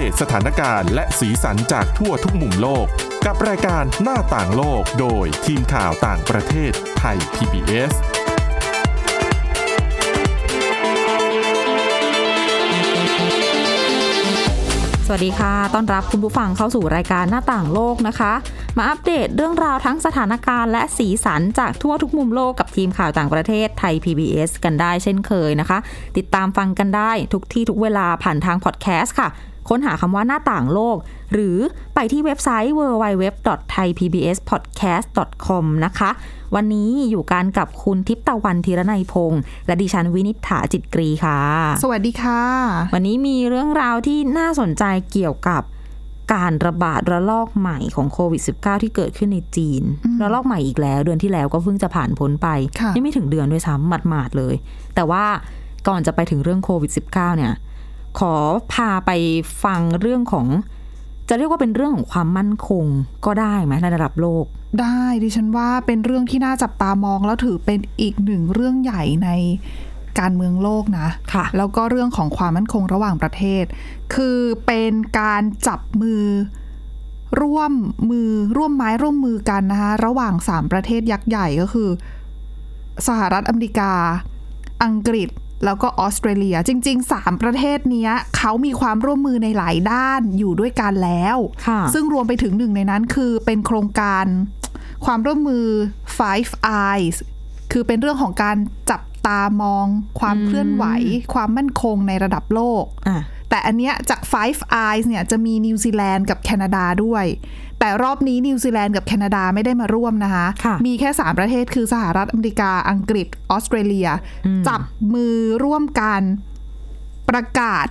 เดตสถานการณ์และสีสันจากทั่วทุกมุมโลก กับรายการหน้าต่างโลกโดยทีมข่าวต่างประเทศไทย PBS สวัสดีค่ะ ต้อนรับคุณผู้ฟังเข้าสู่รายการหน้าต่างโลกนะคะ มาอัปเดตเรื่องราวทั้งสถานการณ์และสีสันจากทั่วทุกมุมโลกกับทีมข่าวต่างประเทศไทย PBS กันได้เช่นเคยนะคะ ติดตามฟังกันได้ทุกที่ทุกเวลาผ่านทางพอดแคสต์ค่ะ ค้นหาคำว่าหน้าต่างโลก หรือไปที่เว็บไซต์ www.thaipbspodcast.com นะคะ วันนี้อยู่กันกับคุณทิพย์ตะวันธีรนัยพงษ์และดิฉันวินิษฐาจิตกรีค่ะ สวัสดีค่ะ วันนี้มีเรื่องราวที่น่าสนใจเกี่ยวกับการระบาดระลอกใหม่ของโควิด -19 ที่เกิดขึ้นในจีน ระลอกใหม่อีกแล้ว เดือนที่แล้วก็เพิ่งจะผ่านพ้นไปค่ะยังไม่ถึงเดือนด้วยซ้ำหมาดๆเลย แต่ว่าก่อนจะไปถึงเรื่องโควิด -19 เนี่ย ขอพาไปฟังเรื่องของ จะเรียกว่าเป็นเรื่องของความมั่นคงก็ได้ไหมในระดับโลก ได้ดิฉันว่าเป็นเรื่องที่น่าจับตามองแล้วถือเป็นอีกหนึ่งเรื่องใหญ่ในการเมืองโลกนะค่ะแล้วก็เรื่องของความมั่นคงระหว่างประเทศ คือเป็นการจับมือร่วมมือร่วมไม้ร่วมมือกันนะคะระหว่างสามประเทศยักษ์ใหญ่ก็คือ สหรัฐอเมริกา อังกฤษ แล้วก็ออสเตรเลียจริง ๆ 3 ประเทศเนี้ยเขามีความร่วมมือในหลายด้านอยู่ด้วยกันแล้วค่ะซึ่งรวมไปถึงหนึ่งในนั้นคือเป็นโครงการความร่วมมือ Five Eyes คือเป็นเรื่องของการจับตามอง ความเคลื่อนไหว ความมั่นคงในระดับโลกอะแต่อันเนี้ยจาก Five Eyes เนี่ยจะมีนิวซีแลนด์กับแคนาดาด้วย แต่รอบนี้นิวซีแลนด์กับแคนาดาไม่ได้มาร่วมนะคะค่ะมีแค่ 3 ประเทศคือสหรัฐอเมริกาอังกฤษออสเตรเลีย จับมือร่วมกันประกาศ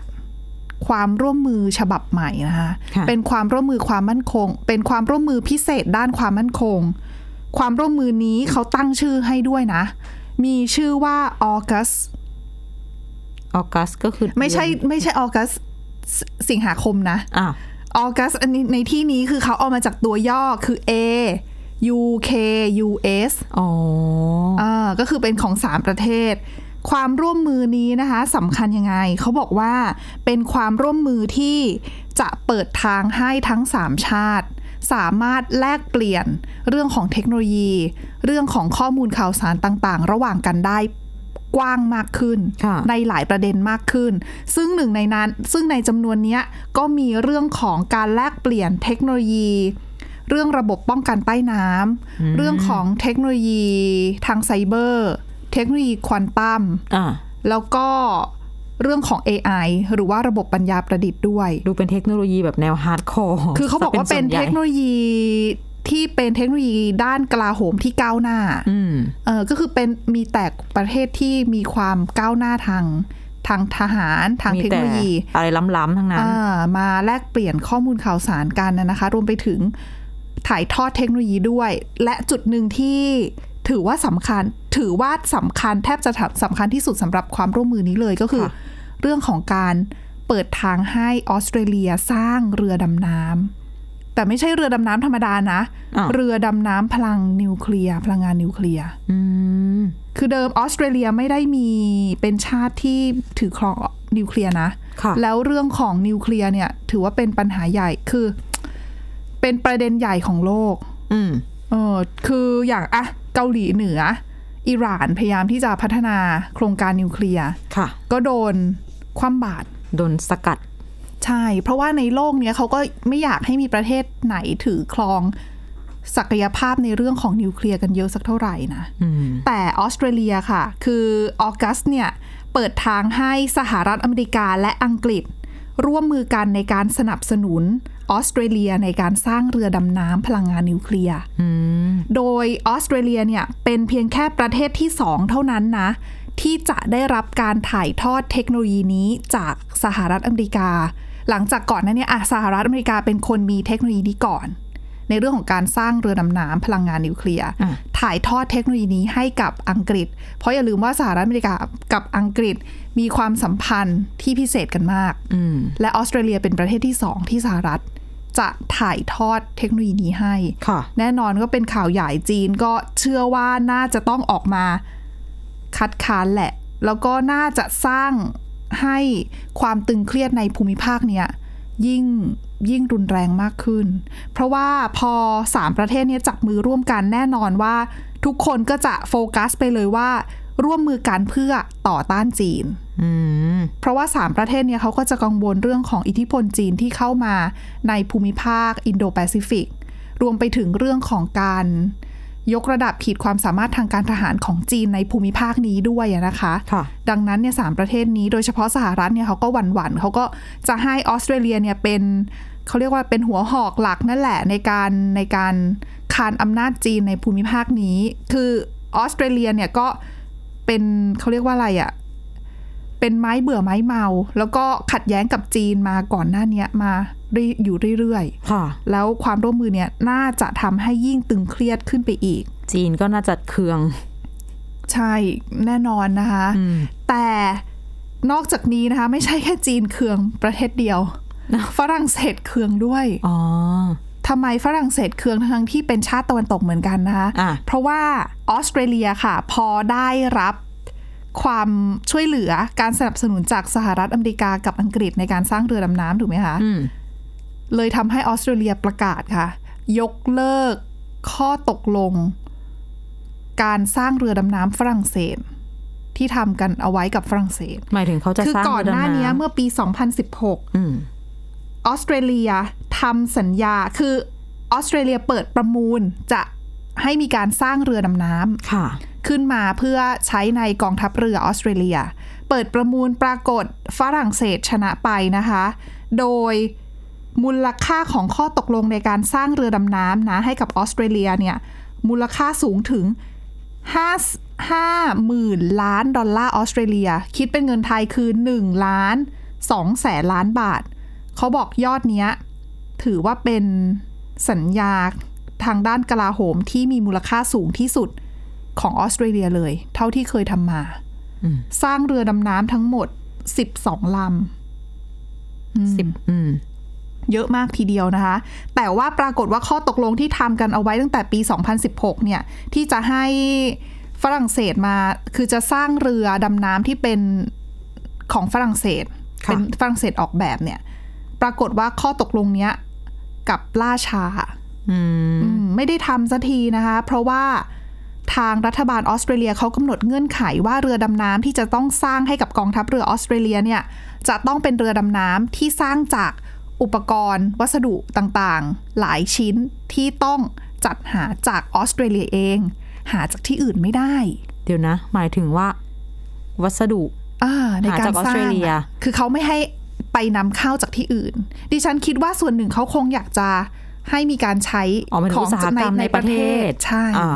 ความร่วมมือฉบับใหม่นะคะค่ะเป็นความร่วมมือความมั่นคง เป็นความร่วมมือพิเศษด้านความมั่นคง ความร่วมมือนี้เขาตั้งชื่อให้ด้วยนะ มีชื่อว่าออกัสออกัสก็คือ ไม่ใช่ไม่ใช่ออกัสสิงหาคมนะอะ ออกัสอันนี้ในที่นี้คือเขาเอามาจากตัวย่อคือ A U K U S อ๋ออ่าก็คือเป็นของสามประเทศ ความร่วมมือนี้นะคะสำคัญยังไง เขาบอกว่าเป็นความร่วมมือที่จะเปิดทางให้ทั้งสามชาติ สามารถแลกเปลี่ยนเรื่องของเทคโนโลยี เรื่องของข้อมูลข่าวสารต่างๆ ระหว่างกันได้ กว้างมากขึ้นค่ะในหลายประเด็นมากขึ้น ซึ่งหนึ่งในนั้น ซึ่งในจำนวนเนี้ยก็มีเรื่องของการแลกเปลี่ยนเทคโนโลยี เรื่องระบบป้องกันใต้น้ำเรื่องของเทคโนโลยีทางไซเบอร์ เทคโนโลยีควอนตัมอะแล้วก็เรื่องของ AI หรือว่าระบบปัญญาประดิษฐ์ด้วย ดูเป็นเทคโนโลยีแบบแนว hardcore คือเขาบอกว่าเป็นเทคโนโลยี ที่เป็นเทคโนโลยีด้านกลาโหมที่ก้าวหน้าอืมเออก็คือเป็นมีแต่ประเทศที่มีความก้าวหน้าทางทางทหารทางมีเทคโนแต่โลยี อะไรล้ำๆทั้งนั้นอ่ามาแลกเปลี่ยนข้อมูลข่าวสารกันนะนะคะ รวมไปถึงถ่ายทอดเทคโนโลยีด้วย และจุดหนึ่งที่ถือว่าสำคัญ ถือว่าสำคัญแทบจะสำคัญที่สุดสำหรับความร่วมมือนี้เลยก็คือค่ะเรื่องของการเปิดทางให้ออสเตรเลียสร้างเรือดำน้ำ แต่ไม่ใช่เรือดำน้ำธรรมดานะอ้าวเรือดำน้ำพลังนิวเคลียร์พลังงานนิวเคลียร์อืมคือเดิมออสเตรเลียไม่ได้มีเป็นชาติที่ถือครองนิวเคลียร์นะค่ะแล้วเรื่องของนิวเคลียร์เนี่ย ถือว่าเป็นปัญหาใหญ่คือ เป็นประเด็นใหญ่ของโลก อืมเออคืออย่างอะเกาหลีเหนือ อิหร่านพยายามที่จะพัฒนาโครงการนิวเคลียร์ค่ะก็โดนคว่ำบาตรโดนสกัด ใช่ เพราะว่าในโลกเนี้ยเขาก็ไม่อยากให้มีประเทศไหนถือครองศักยภาพในเรื่องของนิวเคลียร์กันเยอะสักเท่าไหร่นะอืมแต่ออสเตรเลียค่ะ คือออกัสเนี่ยเปิดทางให้สหรัฐอเมริกาและอังกฤษ ร่วมมือกันในการสนับสนุนออสเตรเลียในการสร้างเรือดำน้ำพลังงานนิวเคลียร์อืมโดยออสเตรเลียเนี่ยเป็นเพียงแค่ประเทศที่สองเท่านั้นนะ ที่จะได้รับการถ่ายทอดเทคโนโลยีนี้จากสหรัฐอเมริกา หลังจากก่อนหนั้นเนี่ยอะสหรัฐอเมริกาเป็นคนมีเทคโนโลยีนี้ก่อน ในเรื่องของการสร้างเรือดำน้ำพลังงานนิวเคลียร์อะถ่ายทอดเทคโนโลยีนี้ให้กับอังกฤษ เพราะอย่าลืมว่าสหรัฐอเมริกากับอังกฤษมีความสัมพันธ์ที่พิเศษกันมากอืมและออสเตรเลียเป็นประเทศที่สองที่สหรัฐจะถ่ายทอดเทคโนโลยีนี้ให้ค่ะแน่นอนก็เป็นข่าวใหญ่จีนก็เชื่อว่าน่าจะต้องออกมาคัดค้านแหละ แล้วก็น่าจะสร้าง ให้ความตึงเครียดในภูมิภาคเนี้ยยิ่งยิ่งรุนแรงมากขึ้น เพราะว่าพอสามประเทศเนี้จับมือร่วมกันแน่นอนว่า ทุกคนก็จะโฟกัสไปเลยว่า ร่วมมือกันเพื่อต่อต้านจีนอืมเพราะว่าสามประเทศเนี้เขาก็จะกังวลเรื่องของอิทธิพลจีนที่เข้ามาในภูมิภาคอินโดแปซิฟิก รวมไปถึงเรื่องของการ ยกระดับขีดความสามารถทางการทหารของจีนในภูมิภาคนี้ด้วยอะนะคะค่ะดังนั้นเนี่ยสามประเทศนี้โดยเฉพาะสหรัฐเนี่ยเขาก็หวั่นหวั่นๆเขาก็จะให้ออสเตรเลียเนี่ยเป็นเขาเรียกว่าเป็นหัวหอกหลักนั่นแหละในการในการคานอำนาจจีนในภูมิภาคนี้ คือออสเตรเลียเนี่ยก็เป็นเขาเรียกว่าอะไรอะ เป็นไม้เบื่อไม้เมา แล้วก็ขัดแย้งกับจีนมาก่อนหน้าเนี้ยมาอยู่เรื่อยค่ะๆแล้วความร่วมมือเนี่ยน่าจะทำให้ยิ่งตึงเครียดขึ้นไปอีก จีนก็น่าจะเคือง ใช่แน่นอนนะคะอืมแต่นอกจากนี้นะคะ ไม่ใช่แค่จีนเคืองประเทศเดียว ฝรั่งเศสเคืองด้วยอ๋อทำไมฝรั่งเศสเคืองทั้งที่เป็นชาติตะวันตกเหมือนกันนะคะอะเพราะว่าออสเตรเลียค่ะ พอได้รับ ความช่วยเหลือการสนับสนุนจากสหรัฐอเมริกากับอังกฤษในการสร้างเรือดำน้ำถูกไหมคะอืมเลยทำให้ออสเตรเลียประกาศค่ะ ยกเลิกข้อตกลง การสร้างเรือดำน้ำฝรั่งเศส ที่ทำกันเอาไว้กับฝรั่งเศส หมายถึงเขาจะคือสร้างก่อนหน้ารืดำนี้เมื่อปี 2016อืมออสเตรเลียทำสัญญาคือออสเตรเลียเปิดประมูลจะให้มีการสร้างเรือดำน้ำค่ะ ขึ้นมาเพื่อใช้ในกองทัพเรือออสเตรเลีย เปิดประมูลปรากฏฝรั่งเศสชนะไปนะคะ โดยมูลค่าของข้อตกลงในการสร้างเรือดำน้ำนะให้กับออสเตรเลียเนี่ยมูลค่าสูงถึง5 5หมื่นล้านดอลลาร์ออสเตรเลีย คิดเป็นเงินไทยคือ 1 ล้าน2แสนล้านบาท เขาบอกยอดเนี้ย ถือว่าเป็นสัญญาทางด้านกลาโหมที่มีมูลค่าสูงที่สุด ของออสเตรเลียเลย เท่าที่เคยทำมาอืมสร้างเรือดำน้ำทั้งหมด12ลสิบอืมำเยอะมากทีเดียวนะคะ แต่ว่าปรากฏว่าข้อตกลงที่ทำกันเอาไว้ตั้งแต่ปี 2016 เนี่ย ที่จะให้ฝรั่งเศสมา คือจะสร้างเรือดำน้ำที่เป็นของฝรั่งเศสค่ะเป็นฝรั่งเศสออกแบบเนี่ย ปรากฏว่าข้อตกลงเนี้ยกลับล่าช้าอืมอืมไม่ได้ทำสักทีนะคะ เพราะว่า ทางรัฐบาลออสเตรเลียเขากำหนดเงื่อนไขว่าเรือดำน้ำที่จะต้องสร้างให้กับกองทัพเรือออสเตรเลียเนี่ยจะต้องเป็นเรือดำน้ำที่สร้างจากอุปกรณ์ วัสดุต่างๆ หลายชิ้นที่ต้องจัดหาจากออสเตรเลียเอง หาจากที่อื่นไม่ได้ เดี๋ยวนะ หมายถึงว่า วัสดุอ่าในการหาจากออสสร้าเตรงเลียอะคือเขาไม่ให้ไปนำเข้าจากที่อื่น ดิฉันคิดว่าส่วนหนึ่งเขาคงอยากจะให้มีการใช้อ๋อหมายถึงอุตสาหกรรมในประเทศใช่อ่า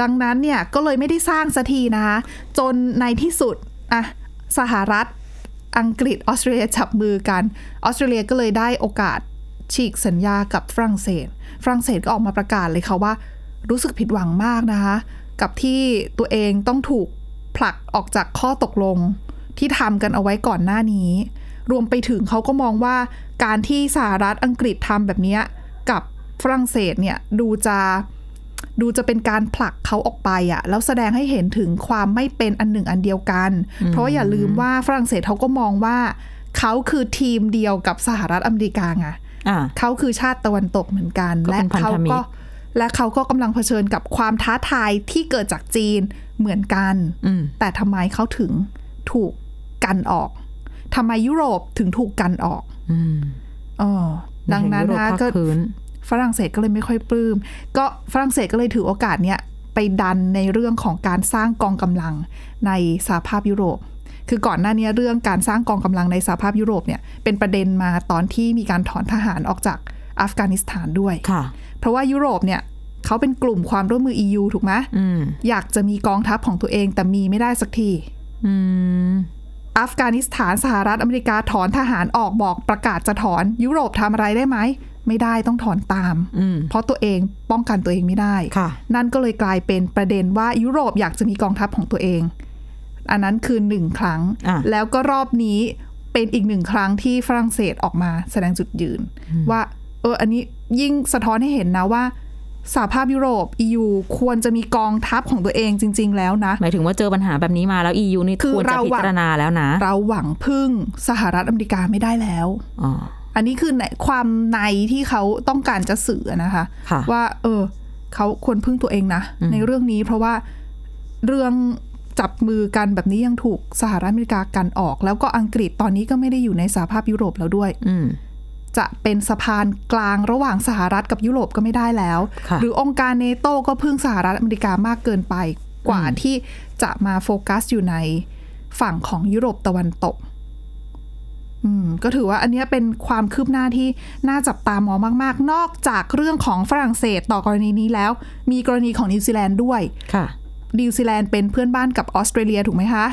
ดังนั้นเนี่ยก็เลยไม่ได้สร้างสักทีนะคะจนในที่สุดอะสหรัฐอังกฤษออสเตรเลียจับมือกันออสเตรเลียก็เลยได้โอกาสฉีกสัญญากับฝรั่งเศส ฝรั่งเศสก็ออกมาประกาศเลยค่ะว่า รู้สึกผิดหวังมากนะคะ กับที่ตัวเองต้องถูกผลักออกจากข้อตกลงที่ทำกันเอาไว้ก่อนหน้านี้ รวมไปถึงเขาก็มองว่าการที่สหรัฐอังกฤษทำแบบนี้กับฝรั่งเศสเนี่ยดูจะ ดูจะเป็นการผลักเขาออกไปอะแล้วแสดงให้เห็นถึงความไม่เป็นอันหนึ่งอันเดียวกัน เพราะว่าอย่าลืมว่าฝรั่งเศสเขาก็มองว่า เขาคือทีมเดียวกับสหรัฐอเมริกาไงอ่าเขาคือชาติตะวันตกเหมือนกันก็และเป็นพันธเขามิตรก็และเขาก็กำลังเผชิญกับความท้าทายที่เกิดจากจีนเหมือนกันอืมแต่ทำไมเขาถึงถูกกันออกทำไมยุโรปถึงถูกกันออกอืมอ๋อดังนั้นยุโรปนะภาคก็พื้น ฝรั่งเศสก็เลยไม่ค่อยปลื้ม ก็ฝรั่งเศสก็เลยถือโอกาสเนี้ยไปดันในเรื่องของการสร้างกองกำลังในสหภาพยุโรป คือก่อนหน้านี้เรื่องการสร้างกองกำลังในสหภาพยุโรปเนี่ยเป็นประเด็นมาตอนที่มีการถอนทหารออกจากอัฟกานิสถานด้วยค่ะ เพราะว่ายุโรปเนี่ยเขาเป็นกลุ่มความร่วมมือ EU ถูกไหมอืมอยากจะมีกองทัพของตัวเองแต่มีไม่ได้สักทีอืมอัฟกานิสถานสหรัฐอเมริกาถอนทหารออกบอกประกาศจะถอน ยุโรปทำอะไรได้ไหม ไม่ได้ต้องถอนตามอืมเพราะตัวเองป้องกันตัวเองไม่ได้ค่ะนั่นก็เลยกลายเป็นประเด็นว่ายุโรปอยากจะมีกองทัพของตัวเอง อันนั้นคือหนึ่งครั้งอะแล้วก็รอบนี้เป็นอีกหนึ่งครั้งที่ฝรั่งเศสออกมาแสดงจุดยืน ว่า เออ อันนี้ยิ่งสะท้อนให้เห็นนะว่าสหภาพยุโรป EU ควรจะมีกองทัพของตัวเองจริง ๆ แล้วนะ หมายถึงว่าเจอปัญหาแบบนี้มาแล้ว EU นี่คือควรจะเราพิอะจารณาแล้วนะ เราหวังพึ่งสหรัฐอเมริกาไม่ได้แล้ว อ๋ออันนี้คือในความในที่เขาต้องการจะสื่อนะคะค่ะว่า เออเขาควรพึ่งตัวเองนะอืมในเรื่องนี้เพราะว่าเรื่องจับมือกันแบบนี้ยังถูกสหรัฐอเมริกากันออก แล้วก็อังกฤษตอนนี้ก็ไม่ได้อยู่ในสหภาพยุโรปแล้วด้วยอืมจะเป็นสะพานกลางระหว่างสหรัฐกับยุโรปก็ไม่ได้แล้วค่ะหรือองค์การเนโตก็พึ่งสหรัฐอเมริกามากเกินไปกว่าอืมที่จะมาโฟกัสอยู่ในฝั่งของยุโรปตะวันตกอืม ก็ถือว่าอันเนี้ยเป็นความคืบหน้าที่น่าจับตามองมาก ๆ นอกจากเรื่องของฝรั่งเศสต่อกรณีนี้แล้ว มีกรณีของนิวซีแลนด์ด้วยค่ะนิวซีแลนด์เป็นเพื่อนบ้านกับออสเตรเลียถูกไหมคะ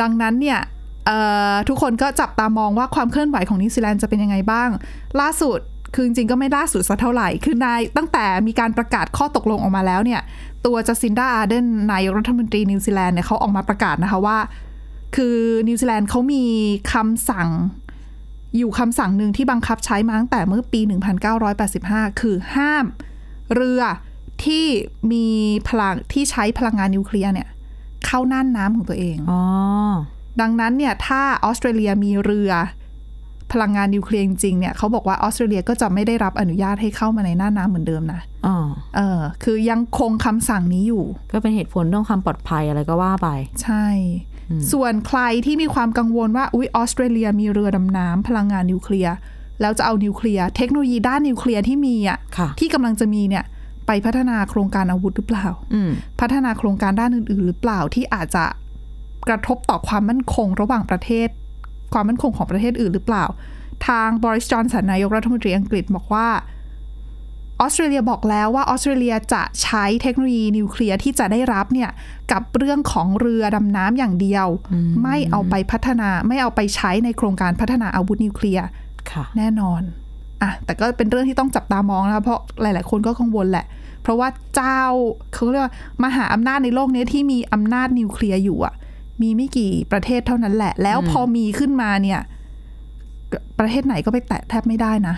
ดังนั้นเนี่ยเอ่อทุกคนก็จับตามองว่าความเคลื่อนไหวของนิวซีแลนด์จะเป็นยังไงบ้าง ล่าสุดคือจริงๆก็ไม่ล่าสุดสักเท่าไหร่ คือนายตั้งแต่มีการประกาศข้อตกลงออกมาแล้วเนี่ย ตัวจัสซินดาอาร์เดนนายกรัฐมนตรีนิวซีแลนด์เนี่ยเขาออกมาประกาศนะคะว่า คือนิวซีแลนด์เขามีคำสั่งอยู่คำสั่งหนึ่งที่บังคับใช้มาตั้งแต่เมื่อปี 1985 คือห้ามเรือที่มีพลังที่ใช้พลังงานนิวเคลียร์เนี่ยเข้าน่านน้ำของตัวเองอ๋อดังนั้นเนี่ยถ้าออสเตรเลียมีเรือพลังงานนิวเคลียร์จริงๆเนี่ยเขาบอกว่าออสเตรเลียก็จะไม่ได้รับอนุญาตให้เข้ามาในน่านน้ำเหมือนเดิมนะอ๋อเออ คือยังคงคำสั่งนี้อยู่ ก็เป็นเหตุผลเรื่องความปลอดภัยอะไรก็ว่าไป ใช่ ส่วนใครที่มีความกังวลว่าอุ๊ยออสเตรเลียมีเรือดำน้ำพลังงานนิวเคลียร์แล้วจะเอานิวเคลียร์เทคโนโลยีด้านนิวเคลียร์ที่มีอะค่ะที่กำลังจะมีเนี่ยไปพัฒนาโครงการอาวุธหรือเปล่าอืมพัฒนาโครงการด้านอื่น ๆ หรือเปล่าที่อาจจะกระทบต่อความมั่นคงระหว่างประเทศ ความมั่นคงของประเทศอื่นหรือเปล่า ทางบริสจอนสันนายกรัฐมนตรีอังกฤษบอกว่า ออสเตรเลียบอกแล้วว่าออสเตรเลียจะใช้เทคโนโลยีนิวเคลียร์ที่จะได้รับเนี่ยกับเรื่องของเรือดำน้ำอย่างเดียว ไม่เอาไปพัฒนาไม่เอาไปใช้ในโครงการพัฒนาอาวุธนิวเคลียร์ค่ะแน่นอนอะแต่ก็เป็นเรื่องที่ต้องจับตามองนะคะเพราะหลาย ๆ คนก็กังวลแหละ เพราะว่าเจ้าเขาเรียกว่ามหาอำนาจในโลกนี้ที่มีอำนาจนิวเคลียร์อยู่อะมีไม่กี่ประเทศเท่านั้นแหละ แล้วพอมีขึ้นมาเนี่ย ประเทศไหนก็ไปแตะแทบไม่ได้นะ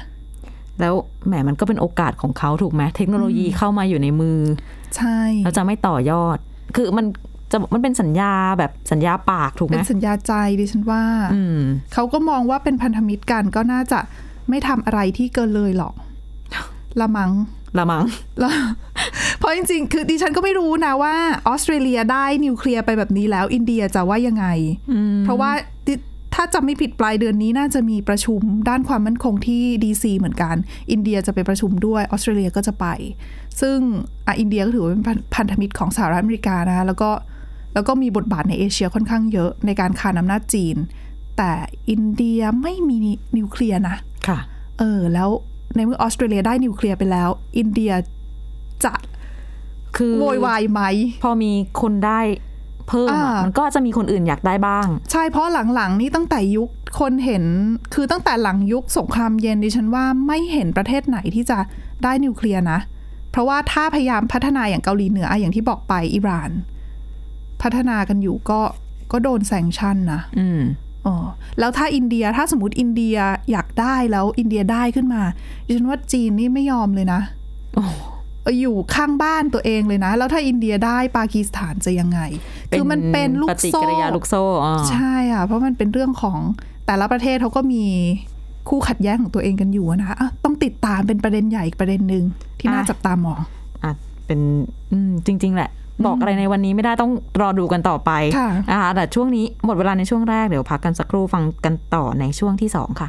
แล้วแหมมันก็เป็นโอกาสของเขาถูกไหมเทคโนโลยีเข้ามาอยู่ในมือ ใช่แล้วจะไม่ต่อยอด คือมันจะมันเป็นสัญญาแบบสัญญาปากถูกไหเป็มนสัญญาใจดิฉันว่าอืมเขาก็มองว่าเป็นพันธมิตรกันก็น่าจะไม่ทำอะไรที่เกินเลยหรอกละมังละมังแล้วเพราะจริงๆ คือดิฉันก็ไม่รู้นะว่าออสเตรเลียได้นิวเคลียร์ไปแบบนี้แล้ว อินเดียจะว่ายังไง เพราะว่าดิ ถ้าจำไม่ผิดปลายเดือนนี้น่าจะมีประชุมด้านความมั่นคงที่ DC เหมือนกัน อินเดียจะไปประชุมด้วยออสเตรเลียก็จะไป ซึ่งอะอินเดียก็ถือว่าเป็นพันพันธมิตรของสหรัฐอเมริกานะคะแล้วก็แล้วก็มีบทบาทในเอเชียค่อนข้างเยอะในการคานอำนาจจีน แต่อินเดียไม่มีนิวเคลียร์นะค่ะเออแล้วในเมื่อออสเตรเลียได้นิวเคลียร์ไปแล้ว อินเดียจะคือโวยวายไหม พอมีคนได้ เพิ่มอะอ่ามัมันก็จะมีคนอื่นอยากได้บ้าง ใช่เพราะหลังๆนี่ตั้งแต่ยุคคนเห็นคือตั้งแต่หลังยุคสงครามเย็นดิฉันว่าไม่เห็นประเทศไหนที่จะได้นิวเคลียร์นะ เพราะว่าถ้าพยายามพัฒนาอย่างเกาหลีเหนืออะอย่างที่บอกไปอิหร่าน พัฒนากันอยู่ก็ก็โดนแซงชั่นนะอืมอ๋อแล้วถ้าอินเดียถ้าสมมติอินเดียอยากได้แล้วอินเดียได้ขึ้นมาดิฉันว่าจีนนี่ไม่ยอมเลยนะโอ้เอออยู่ข้างบ้านตัวเองเลยนะ แล้วถ้าอินเดียได้ปากีสถานจะยังไง คือมันเป็นลูปกฏิโซ่กิริยาลูกโซ่อ่าใช่อะเพราะมันเป็นเรื่องของแต่ละประเทศเขาก็มีคู่ขัดแย้งของตัวเองกันอยู่นะคะอะต้องติดตามเป็นประเด็นใหญ่อีกประเด็นหนึ่งที่น่าจับตามองอะเป็นอืมจริง ๆ แหละ บอกอะไรในวันนี้ไม่ได้ต้องรอดูกันต่อไปค่ะนะคะแต่ช่วงนี้หมดเวลาในช่วงแรกเดี๋ยวพักกันสักครู่ฟังกันต่อในช่วงที่สองค่ะ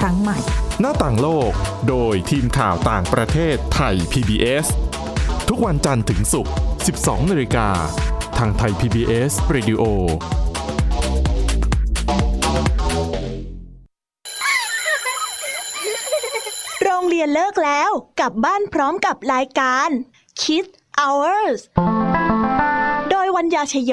ครั้งใหม่ หน้าต่างโลก โดยทีมข่าวต่างประเทศไทย PBS ทุกวันจันทร์ถึงศุกร์ 12นาฬิกา ทางไทย PBS Radio โรงเรียนเลิกแล้วกลับบ้านพร้อมกับรายการ Kids Hours โดยวัญญาชยโย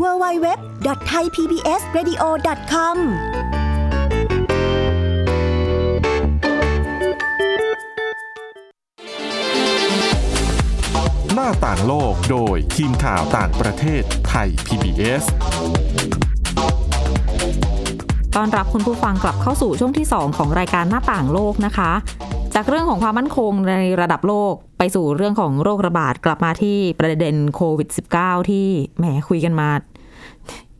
www.thaipbsradio.com หน้าต่างโลกโดยทีมข่าวต่างประเทศไทย PBS ต้อนรับคุณผู้ฟังกลับเข้าสู่ช่วงที่ 2 ของรายการหน้าต่างโลกนะคะ จากเรื่องของความมั่นคงในระดับโลกไปสู่เรื่องของโรคระบาดกลับมาที่ประเด็นโควิด -19 ที่แหมคุยกันมา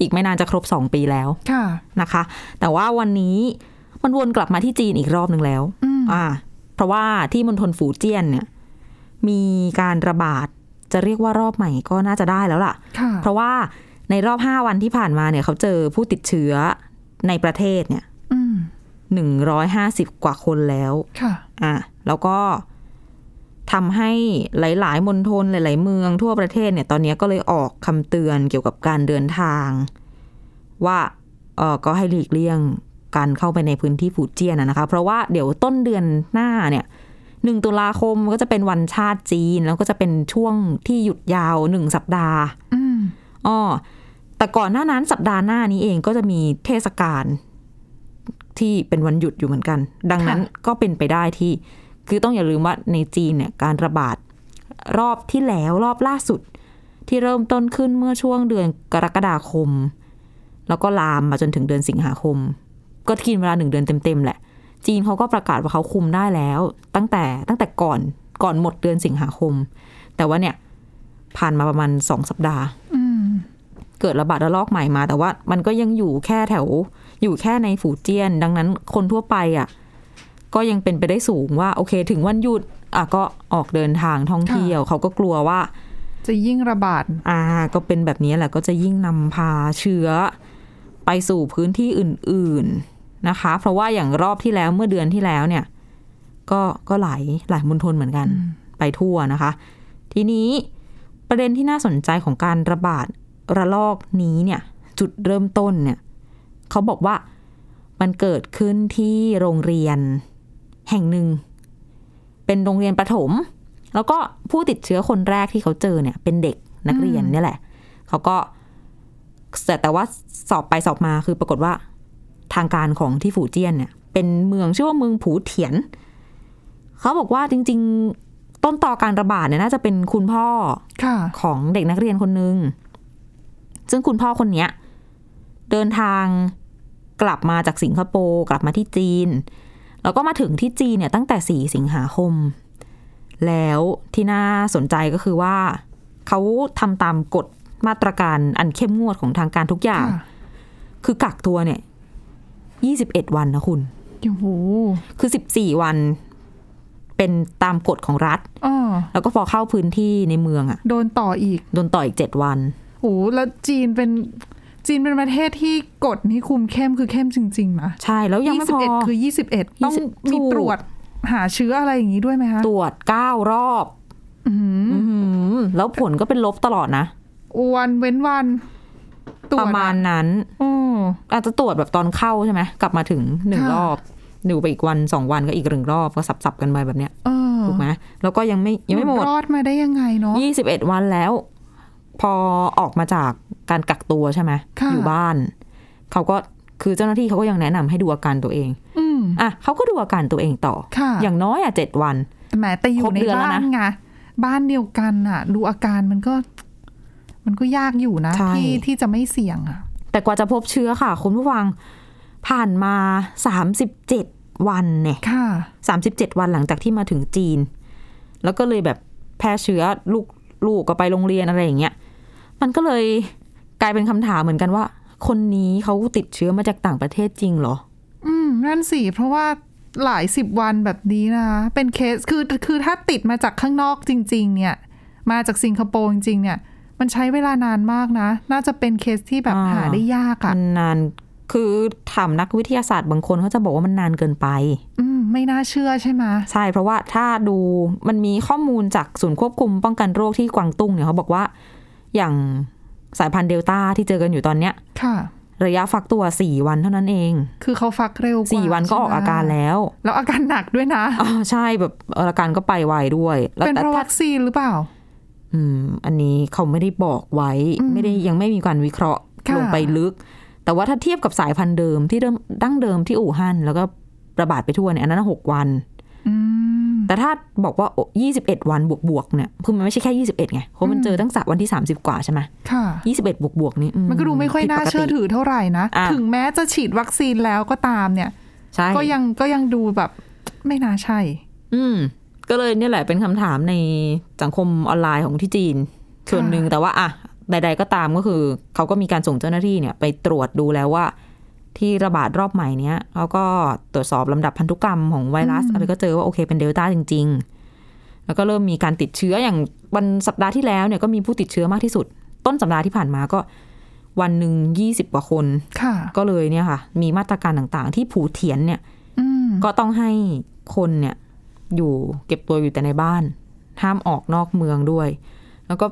อีกไม่นานจะครบ 2 ปีแล้วค่ะนะคะ แต่ว่าวันนี้มันวนกลับมาที่จีนอีกรอบหนึ่งแล้วอืมอ่า เพราะว่าที่มณฑลฝูเจี้ยนเนี่ย มีการระบาดจะเรียกว่ารอบใหม่ก็น่าจะได้แล้วล่ะค่ะเพราะว่าในรอบ5วันที่ผ่านมาเนี่ย เขาเจอผู้ติดเชื้อในประเทศเนี่ยอืมหนึ่งร้อยห้าสิบกว่าคนแล้วค่ะ อะแล้วก็ทำให้หลาย ๆ มณฑลหลาย ๆ เมืองทั่วประเทศเนี่ย ตอนนี้ก็เลยออกคำเตือนเกี่ยวกับการเดินทาง ว่าเออก็ให้หลีกเลี่ยงการเข้าไปในพื้นที่ฟูเจียนนะนะคะ เพราะว่าเดี๋ยวต้นเดือนหน้าเนี่ยหนึ่งตุลาคมก็จะเป็นวันชาติจีน แล้วก็จะเป็นช่วงที่หยุดยาวหนึ่งสัปดาห์อืมอ๋อแต่ก่อนหน้านั้นสัปดาห์หน้านี้เองก็จะมีเทศกาล ที่เป็นวันหยุดอยู่เหมือนกัน ดังนั้นก็เป็นไปได้ที่ คือต้องอย่าลืมว่าในจีนเนี่ยการระบาดรอบที่แล้วรอบล่าสุด ที่เริ่มต้นขึ้นเมื่อช่วงเดือนกรกฎาคม แล้วก็ลามมาจนถึงเดือนสิงหาคม ก็กินเวลาหนึ่งเดือนเต็มๆแหละ จีนเขาก็ประกาศว่าเขาคุมได้แล้ว ตั้งแต่ตั้งแต่ก่อนก่อนหมดเดือนสิงหาคม แต่ว่าเนี่ยผ่านมาประมาณสองสัปดาห์อืมเกิดระบาดระลอกใหม่มา แต่ว่ามันก็ยังอยู่แค่แถว อยู่แค่ในฝูเจี้ยน ดังนั้นคนทั่วไปอะก็ยังเป็นไปได้สูงว่า โอเค ถึงวันหยุดอะก็ออกเดินทางท่องเที่ยว เขาก็กลัวว่า จะยิ่งระบาด อ่า ก็เป็นแบบนี้แหละก็จะยิ่งนำพาเชื้อ ไปสู่พื้นที่อื่น ๆนะคะ เพราะว่าอย่างรอบที่แล้วเมื่อเดือนที่แล้วเนี่ย ก็ก็หลายหลายมณฑลเหมือนกัน ไปทั่วนะคะ ทีนี้ประเด็นที่น่าสนใจของการระบาดระลอกนี้เนี่ย จุดเริ่มต้นเนี่ย เขาบอกว่ามันเกิดขึ้นที่โรงเรียน แห่งหนึ่ง เป็นโรงเรียนประถม แล้วก็ผู้ติดเชื้อคนแรกที่เขาเจอเนี่ย เป็นเด็กนักเรียนเนี่ยแหละ เขาก็แต่แต่ว่าสอบไปสอบมาคือปรากฏว่า ทางการของที่ฝูเจี้ยนเนี่ย เป็นเมืองชื่อว่าเมืองผูเถียน เขาบอกว่าจริง ๆ ต้นต่อการระบาดเนี่ยน่าจะเป็นคุณพ่อค่ะของเด็กนักเรียนคนหนึ่งซึ่งคุณพ่อคนเนี้ย เดินทางกลับมาจากสิงคโปร์กลับมาที่จีน แล้วก็มาถึงที่จีนเนี่ยตั้งแต่ 4 สิงหาคม แล้วที่น่าสนใจก็คือว่า เขาทำตามกฎมาตรการอันเข้มงวดของทางการทุกอย่างค่ะคือกักตัวเนี่ย 21 วันนะคุณโอ้โหคือ 14 วันเป็นตามกฎของรัฐอ้อแล้วก็พอเข้าพื้นที่ในเมืองอะโดนต่ออีก โดนต่ออีก7วันโอ้โหแล้วจีนเป็น จีนเป็นประเทศที่กฎนี่คุมเข้มคือเข้มจริง ๆ นะ ใช่แล้วยังไม่พอ21 คือ 21 ต้อง20มีถูกตรวจหาเชื้ออะไรอย่างนี้ด้วยไหมคะ ตรวจ9รอบอื้อหืออื้อหือแล้วผลก็เป็นลบตลอดนะ วันเว้นวันตรวจประมาณนั้นอืมอาจจะตรวจแบบตอนเข้าใช่ไหมกลับมาถึงหนึ่งค่ะรอบอยู่ไปอีกวันสองวันก็อีกหนึ่งรอบก็สับๆกันไปแบบเนี้ยเออถูกไหมแล้วก็ยังไม่ยังไม่หมดรอดมาได้ยังไงเนาะยี่สิบเอ็ดวันแล้ว พอออกมาจาก การกักตัวใช่ไหมค่ะอยู่บ้าน เขาก็คือเจ้าหน้าที่เขาก็ยังแนะนำให้ดูอาการตัวเองอืมอะเขาก็ดูอาการตัวเองต่อค่ะอย่างน้อยอะเจ็ดวันแต่แหมแต่อครยู่บในเดือนแล้วบ้านนะไงบ้านเดียวกันอะ ดูอาการมันก็ มันก็ยากอยู่นะใช่ที่ที่จะไม่เสี่ยงอะ แต่กว่าจะพบเชื้อค่ะ คุณผู้ฟังผ่านมาสามสิบเจ็ดวันเนี่ยค่ะสามสิบเจ็ดวันหลังจากที่มาถึงจีน แล้วก็เลยแบบแพร่เชื้อลูกลูกก็ไปโรงเรียนอะไรอย่างเงี้ย มันก็เลย กลายเป็นคำถามเหมือนกันว่า คนนี้เขาติดเชื้อมาจากต่างประเทศจริงเหรอ อืมนั่นสิเพราะว่าหลายสิบวันแบบนี้นะ เป็นเคสคือคือถ้าติดมาจากข้างนอกจริง ๆ เนี่ย มาจากสิงคโปร์จริง ๆ เนี่ย มันใช้เวลานานมากนะ น่าจะเป็นเคสที่แบบอ่าหาได้ยากอะ่ะมันนานคือถามนักวิทยาศาสตร์บางคนเขาจะบอกว่ามันนานเกินไป อืมไม่น่าเชื่อใช่ไหมใช่เพราะว่าถ้าดูมันมีข้อมูลจากศูนย์ควบคุมป้องกันโรคที่กวางตุ้งเนี่ยเขาบอกว่าอย่าง สายพันธุ์เดลต้าที่เจอกันอยู่ตอนเนี้ยค่ะระยะฟักตัวสี่วันเท่านั้นเอง คือเขาฟักเร็วกว่าสี่วันก็ออกใช่ไหมอาการแล้ว แล้วอาการหนักด้วยนะอ๋อใช่แบบอาการก็ไปไวด้วย แล้วเป็นแต่เพราะถ้าวัคซีนหรือเปล่า อืม อันนี้เขาไม่ได้บอกไว้อืมไม่ได้ยังไม่มีการวิเคราะห์ค่ะลงไปลึก แต่ว่าถ้าเทียบกับสายพันธุ์เดิมที่เริ่มดั้งเดิมที่อู่ฮั่นแล้วก็ระบาดไปทั่วเนี่ยอันนั้นหกวันอืม แต่ถ้าบอกว่ายี่สิบเอ็ดวันบวกบวกๆเนี่ยคือมันไม่ใช่แค่ยี่สิบเอ็ดไงเพราะมันเจอตั้งแต่วันที่สามสิบกว่าใช่ไหมค่ะยี่สิบเอ็ดบวกบวกๆนี่อืมันก็ดูไม่ค่อยผิน่าปกติเชื่อถือเท่าไหร่นะอะถึงแม้จะฉีดวัคซีนแล้วก็ตามเนี่ยใช่ก็ยังก็ยังดูแบบไม่น่าใช่ อืม ก็เลยเนี่ยแหละเป็นคำถามในสังคมออนไลน์ของที่จีน ส่วนหนึ่งแต่ว่าอะใด ๆ ก็ตามก็คือ เขาก็มีการส่งเจ้าหน้าที่เนี่ย ไปตรวจดูแล้วว่า ที่ระบาดรอบใหม่เนี้ยเขาก็ตรวจสอบลำดับพันธุกรรมของไวรัสอืมอะไรก็เจอว่าโอเคเป็นเดลต้าจริง ๆ แล้วก็เริ่มมีการติดเชื้ออย่างวันสัปดาห์ที่แล้วเนี่ยก็มีผู้ติดเชื้อมากที่สุด ต้นสัปดาห์ที่ผ่านมาก็วันหนึ่งยี่สิบกว่าคนค่ะก็เลยเนี่ยค่ะ มีมาตรการต่างๆ ที่ผูเถียนเนี่ยอืมก็ต้องให้คนเนี่ยอยู่เก็บตัวอยู่แต่ในบ้าน ห้ามออกนอกเมืองด้วย แล้วก็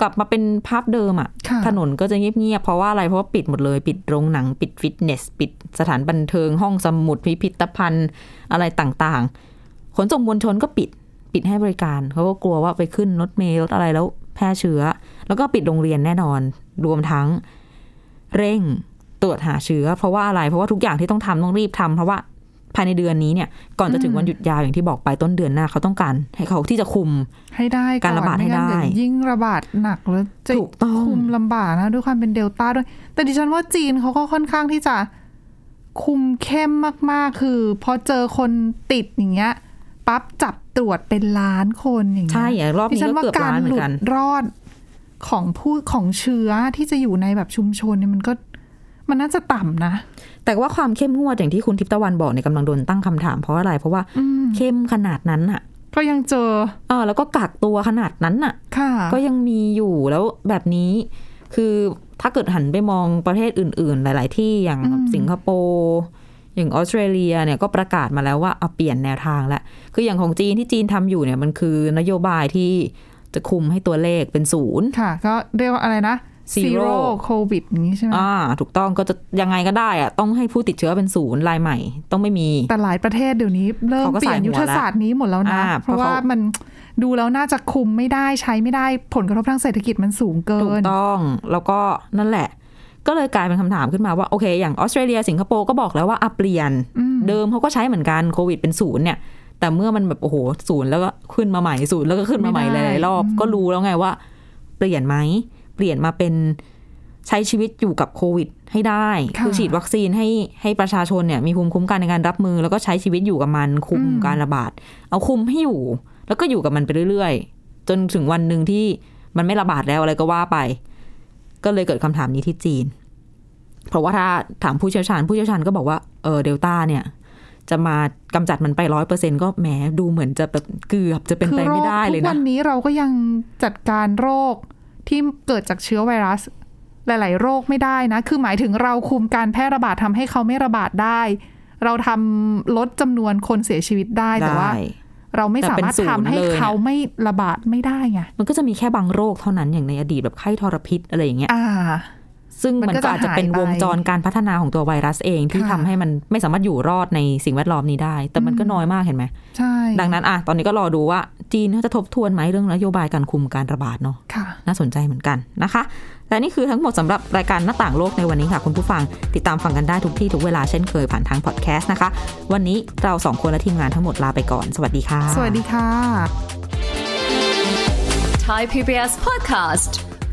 กลับมาเป็นภาพเดิมอะค่ะ ถนนก็จะเงียบๆเพราะว่าอะไรเพราะว่าปิดหมดเลยปิดโรงหนังปิดฟิตเนส ปิดสถานบันเทิงห้องสมุดพิพิธภัณฑ์อะไรต่างๆ ขนส่งมวลชนก็ปิดปิดให้บริการเขาก็กลัวว่าไปขึ้นรถเมล์รถอะไรแล้วแพร่เชื้อ แล้วก็ปิดโรงเรียนแน่นอน รวมทั้งเร่งตรวจหาเชื้อ เพราะว่าอะไรเพราะว่าทุกอย่างที่ต้องทำต้องรีบทำเพราะว่า ภายในเดือนนี้เนี่ยก่อนจะถึงวันหยุดยาวอย่างที่บอกไปต้นเดือนหน้าเขาต้องการให้เขาที่จะคุมให้ได้อนการระบาดให้ได้ม่งั้นเยวยิ่งระบาดหนักแล้วจะถูกต้องคุมลำบากนะด้วยความเป็นเดลต้าด้วย แต่ดิฉันว่าจีนเขาก็ค่อนข้างที่จะคุมเข้มมากๆ คือพอเจอคนติดอย่างเงี้ยปั๊บจับตรวจเป็นล้านคนอย่างเงี้ยใช่อย่างรอบดินี้ฉันก็ว่าเกือบการล้านเหมืหอลุนกันดรอดของผู้ของเชื้อที่จะอยู่ในแบบชุมชนเนี่ยมันก็ มันน่าจะต่ำนะ แต่ว่าความเข้มงวดอย่างที่คุณทิพย์ตะวันบอกเนี่ยกำลังโดนตั้งคำถามเพราะอะไร เพราะว่าอืมเข้มขนาดนั้นอะก็ยังเจอเออแล้วก็กักตัวขนาดนั้นอะค่ะ ก็ยังมีอยู่แล้วแบบนี้ คือถ้าเกิดหันไปมองประเทศอื่น ๆ หลาย ๆ ที่อย่างอืมสิงคโปร์อย่างออสเตรเลียเนี่ยก็ประกาศมาแล้วว่าเอาเปลี่ยนแนวทางแล้วคืออย่างของจีนที่จีนทำอยู่เนี่ยมันคือนโยบายที่จะคุมให้ตัวเลขเป็นศูนย์ค่ะ ก็เรียกว่าอะไรนะ Zero โควิดอย่างนี้ใช่ไหมอ่า ถูกต้องก็จะยังไงก็ได้อะต้องให้ผู้ติดเชื้อเป็นศูนย์รายใหม่ ต้องไม่มี แต่หลายประเทศเดี๋ยวนี้ เริ่มเขาก็เปลี่ยนใส่หัวยุทธศาสตร์นี้หมดแล้วนะอ่าเพราะเพราะว่าเขามันดูแล้วน่าจะคุมไม่ได้ใช้ไม่ได้ผลกระทบทางเศรษฐกิจมันสูงเกิถูกนต้อง แล้วก็นั่นแหละ ก็เลยกลายเป็นคำถามขึ้นมาว่า โอเค อย่างออสเตรเลียสิงคโปร์ก็บอกแล้วว่าอะเปลี่ยนอืมเดิมเขาก็ใช้เหมือนกันโควิดเป็นศูนย์เนี่ย แต่เมื่อมันแบบโอ้โหศูนย์แล้วก็ขึ้นมาใหม่ศูนย์แล้วก็ขึ้นมาใหม่หลายๆรอบก็รู้แล้วไงว่า เปลี่ยนไหม เปลี่ยนมาเป็นใช้ชีวิตอยู่กับโควิด ให้ได้ค่ะคือฉีดวัคซีนให้ให้ประชาชนเนี่ยมีภูมิคุ้มกันในการรับมือ แล้วก็ใช้ชีวิตอยู่กับมันคุมอืมการระบาด เอาคุมให้อยู่ แล้วก็อยู่กับมันไปเรื่อยๆ จนถึงวันหนึ่งที่มันไม่ระบาดแล้วอะไรก็ว่าไป ก็เลยเกิดคำถามนี้ที่จีน เพราะว่าถ้าถามผู้เชี่ยวชาญผู้เชี่ยวชาญก็บอกว่าเออเดลต้าเนี่ย จะมากำจัดมันไปร้อยเปอร์เซ็นก็แหมดูเหมือนจะแบบเกือบจะเป็นคือไปโรไม่คได้เลทุยกวันะนนี้เราก็ยังจัดการโรค ที่เกิดจากเชื้อไวรัส หลาย ๆ โรคไม่ได้นะ คือหมายถึงเราคุมการแพร่ระบาดทำให้เขาไม่ระบาดได้ เราทำลดจำนวนคนเสียชีวิตได้แต่ว่าได้เราไม่แต่สาเป็นมารถศูนย์ทำให้เลยเขาไม่ระบาดไม่ได้ไงมันก็จะมีแค่บางโรคเท่านั้นอย่างในอดีตแบบไข้ทรพิษอะไรอย่างเงี้ยอ่า ซึ่งมัมันนก็ก็อาจจะเป็นจะหายไปวงจรการพัฒนาของตัวไวรัสเองที่ค่ะทำให้มันไม่สามารถอยู่รอดในสิ่งแวดล้อมนี้ได้ แต่มันก็อืมน้อยมากเห็นไหมใช่ดังนั้นอะตอนนี้ก็รอดูว่าจีนเขาจะทบทวนไหมเรื่องนโยบายการคุมการระบาดเนาะค่ะน่าสนใจเหมือนกันนะคะและนี่คือทั้งหมดสำหรับรายการหน้าต่างโลกในวันนี้ค่ะ คุณผู้ฟังติดตามฟังกันได้ทุกที่ทุกเวลาเช่นเคยผ่านทางพอดแคสต์นะคะ วันนี้เราสองคนและทีมงานทั้งหมดลาไปก่อนสวัสดีค่ะ สวัสดีค่ะ Thai PBS podcast.